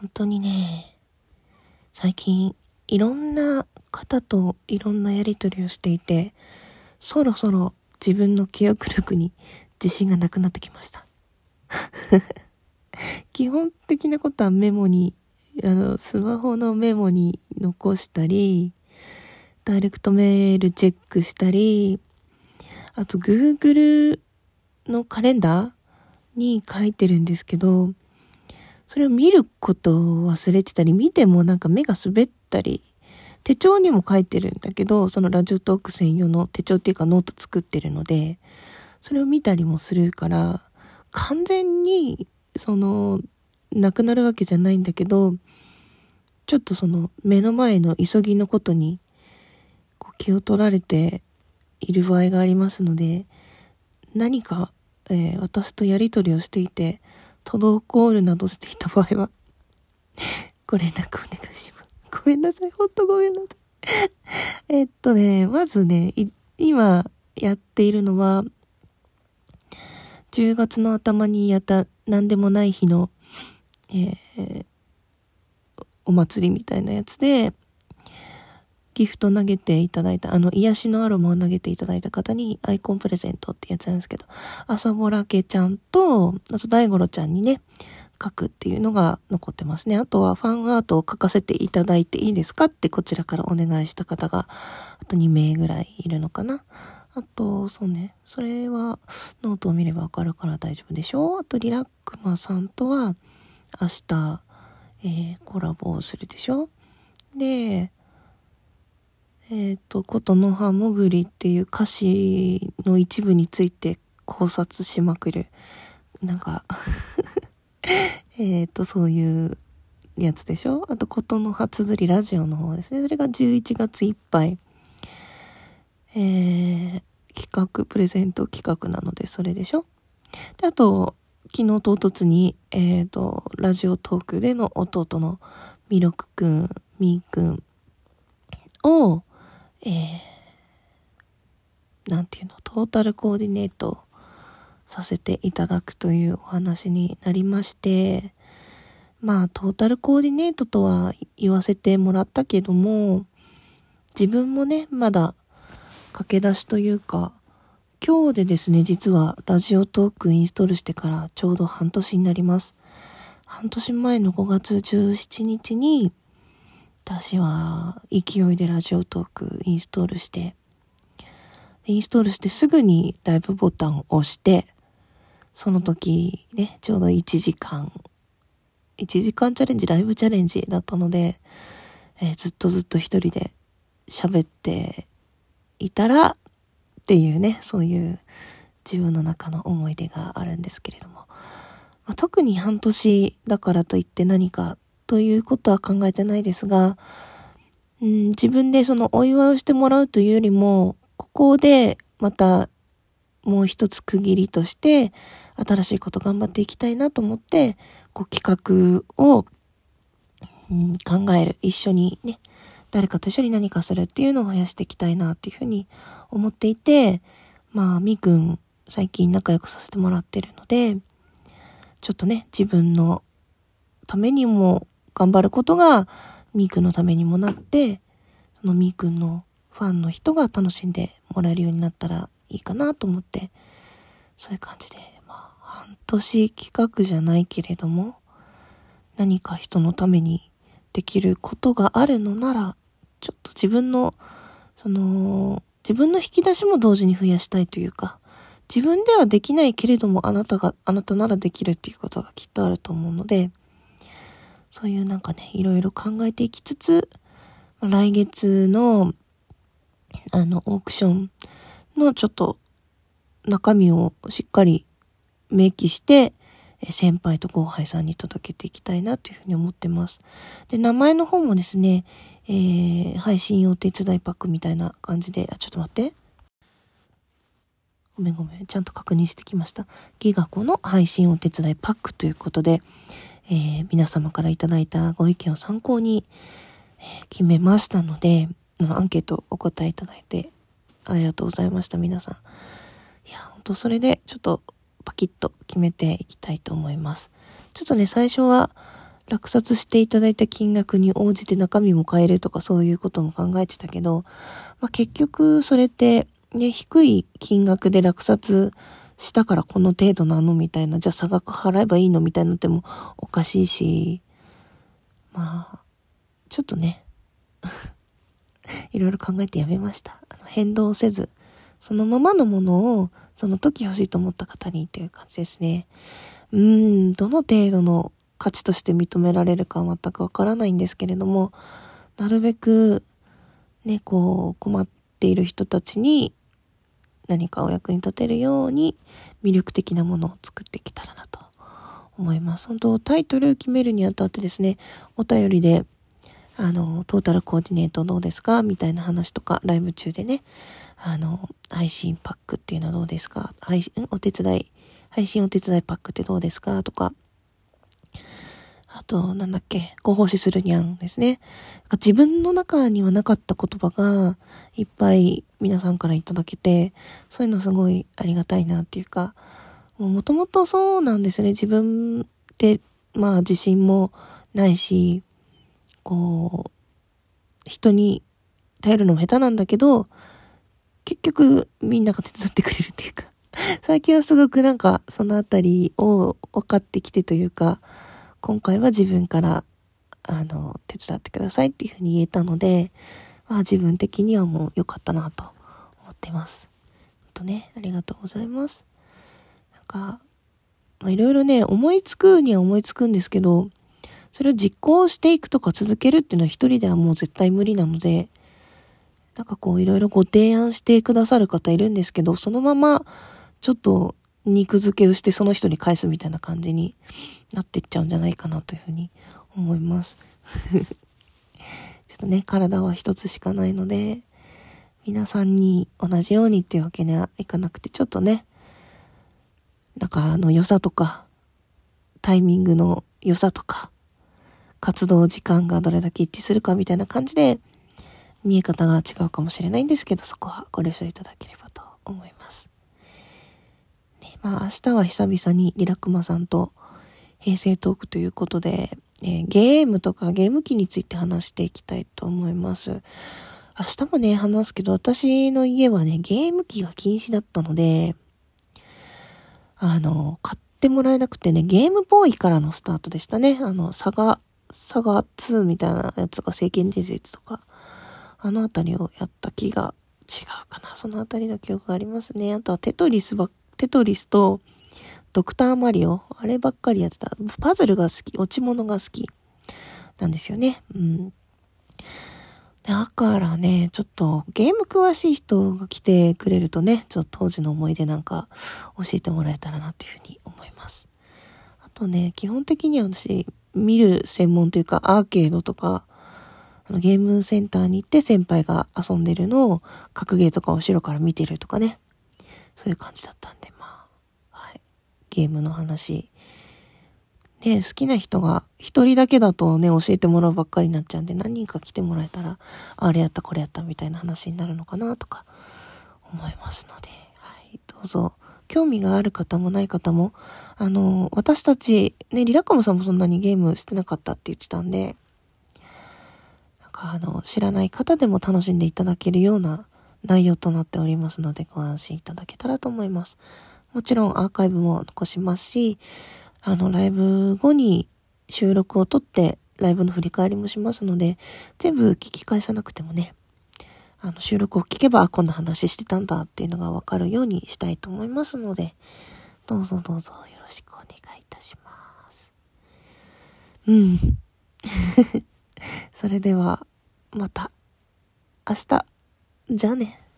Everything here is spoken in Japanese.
本当にね、最近いろんな方といろんなやりとりをしていて、そろそろ自分の記憶力に自信がなくなってきました。基本的なことはメモに、あの、スマホのメモに残したり、ダイレクトメールチェックしたり、あと Google のカレンダーに書いてるんですけど、それを見ることを忘れてたり、見てもなんか目が滑ったり、手帳にも書いてるんだけど、そのラジオトーク専用の手帳っていうかノート作ってるので、それを見たりもするから、完全に、その、なくなるわけじゃないんだけど、ちょっとその目の前の急ぎのことにこう気を取られている場合がありますので、何か、えー、私とやりとりをしていて、滞るなどしていた場合はご連絡お願いします。ごめんなさい。ほんとごめんなさい えっとね、まずね、今やっているのは、10月の頭にやった何でもない日の、えー、お祭りみたいなやつで、ギフト投げていただいた、あの、癒しのアロマを投げていただいた方にアイコンプレゼントってやつなんですけど、朝ぼらけちゃんと、あと大五郎ちゃんにね、書くっていうのが残ってますね。あとはファンアートを書かせていただいていいですかってこちらからお願いした方が、あと2名ぐらいいるのかな。あと、そうね。それはノートを見ればわかるから大丈夫でしょうあと、リラックマさんとは明日、えー、コラボをするでしょで、えっ、ー、と、ことの葉もぐりっていう歌詞の一部について考察しまくる。なんか えっと、そういうやつでしょ？あと、ことの葉つづりラジオの方ですね。それが11月いっぱい。えー、企画、プレゼント企画なので、それでしょ？で、あと、昨日唐突に、えっ、ー、と、ラジオトークでの弟のミロクくん、ミーくんを、えー、なんていうの、トータルコーディネートさせていただくというお話になりまして、まあ、トータルコーディネートとは言わせてもらったけども、自分もね、まだ駆け出しというか、今日でですね、実はラジオトークインストールしてからちょうど半年になります。半年前の5月17日に、私は勢いでラジオトークインストールして、インストールしてすぐにライブボタンを押して、その時ね、ちょうど1時間、1時間チャレンジ、ライブチャレンジだったので、えー、ずっとずっと一人で喋っていたらっていうね、そういう自分の中の思い出があるんですけれども、まあ、特に半年だからといって何かということは考えてないですが、うん、自分でそのお祝いをしてもらうというよりも、ここでまたもう一つ区切りとして新しいこと頑張っていきたいなと思って、こう企画を、うん、考える。一緒にね、誰かと一緒に何かするっていうのを増やしていきたいなっていうふうに思っていて、まあ、みくん、最近仲良くさせてもらってるので、ちょっとね、自分のためにも頑張ることが、みーくんのためにもなって、そのみーくんのファンの人が楽しんでもらえるようになったらいいかなと思って、そういう感じで、まあ、半年企画じゃないけれども、何か人のためにできることがあるのなら、ちょっと自分の、その、自分の引き出しも同時に増やしたいというか、自分ではできないけれども、あなたが、あなたならできるっていうことがきっとあると思うので、そういうなんかね、いろいろ考えていきつつ、来月の、あの、オークションのちょっと中身をしっかり明記して、先輩と後輩さんに届けていきたいなというふうに思ってます。で、名前の方もですね、えー、配信お手伝いパックみたいな感じで、あ、ちょっと待って。ごめんごめん。ちゃんと確認してきました。ギガ子の配信お手伝いパックということで、えー、皆様からいただいたご意見を参考に、え、決めましたので、アンケートお答えいただいてありがとうございました、皆さん。いや、ほんとそれでちょっとパキッと決めていきたいと思います。ちょっとね、最初は落札していただいた金額に応じて中身も変えるとかそういうことも考えてたけど、まあ、結局それってね、低い金額で落札したからこの程度なのみたいな、じゃあ差額払えばいいのみたいなってもおかしいし、まあ、ちょっとね、いろいろ考えてやめました。あの変動せず、そのままのものをその時欲しいと思った方にという感じですね。うーん、どの程度の価値として認められるか全くわからないんですけれども、なるべく、ね、こう、困っている人たちに何かお役に立てるように魅力的なものを作ってきたらなと思います。本当、タイトル決めるにあたってですね、お便りで、あの、トータルコーディネートどうですか？みたいな話とか、ライブ中でね、あの、配信パックっていうのはどうですか？配信、お手伝い、配信お手伝いパックってどうですか？とか、あと、なんだっけ、ご奉仕するにゃんですね。自分の中にはなかった言葉が、いっぱい皆さんからいただけて、そういうのすごいありがたいなっていうか、もともとそうなんですね。自分って、まあ自信もないし、こう、人に頼るのも下手なんだけど、結局みんなが手伝ってくれるっていうか、最近はすごくなんかそのあたりを分かってきてというか、今回は自分から、あの、手伝ってくださいっていうふうに言えたので、まあ自分的にはもう良かったなと思ってます。ほんとね、ありがとうございます。なんか、まあいろいろね、思いつくには思いつくんですけど、それを実行していくとか続けるっていうのは一人ではもう絶対無理なので、なんかこういろいろご提案してくださる方いるんですけど、そのままちょっと肉付けをしてその人に返すみたいな感じになってっちゃうんじゃないかなというふうに思います。ちょっとね、体は一つしかないので、皆さんに同じようにっていうわけにはいかなくて、ちょっとね、なんかあの良さとか、タイミングの良さとか、活動時間がどれだけ一致するかみたいな感じで、見え方が違うかもしれないんですけど、そこはご了承いただければと思います。まあ明日は久々にリラクマさんと平成トークということで、えー、ゲームとかゲーム機について話していきたいと思います。明日もね、話すけど、私の家はね、ゲーム機が禁止だったので、あの、買ってもらえなくてね、ゲームボーイからのスタートでしたね。あの、サガ、サガ2みたいなやつが聖剣伝説とか、あのあたりをやった気が違うかな。そのあたりの記憶がありますね。あとはテトリスばっ、テトリスと、ドクターマリオ、あればっかりやってた。パズルが好き、落ち物が好きなんですよね。うん。だからね、ちょっとゲーム詳しい人が来てくれるとね、ちょっと当時の思い出なんか教えてもらえたらなっていうふうに思います。あとね、基本的には私、見る専門というかアーケードとか、あのゲームセンターに行って先輩が遊んでるのを格ゲーとか後ろから見てるとかね。そういう感じだったんで、まあ、はい。ゲームの話。ね、好きな人が一人だけだとね、教えてもらうばっかりになっちゃうんで、何人か来てもらえたら、あれやったこれやったみたいな話になるのかなとか思いますので、はい、どうぞ、興味がある方もない方も、あの、私たち、ね、リラカムさんもそんなにゲームしてなかったって言ってたんで、なんかあの、知らない方でも楽しんでいただけるような内容となっておりますので、ご安心いただけたらと思います。もちろんアーカイブも残しますし、あの、ライブ後に収録を撮って、ライブの振り返りもしますので、全部聞き返さなくてもね、あの、収録を聞けば、こんな話してたんだっていうのがわかるようにしたいと思いますので、どうぞどうぞよろしくお願いいたします。うん。それでは、また、明日、じゃあね。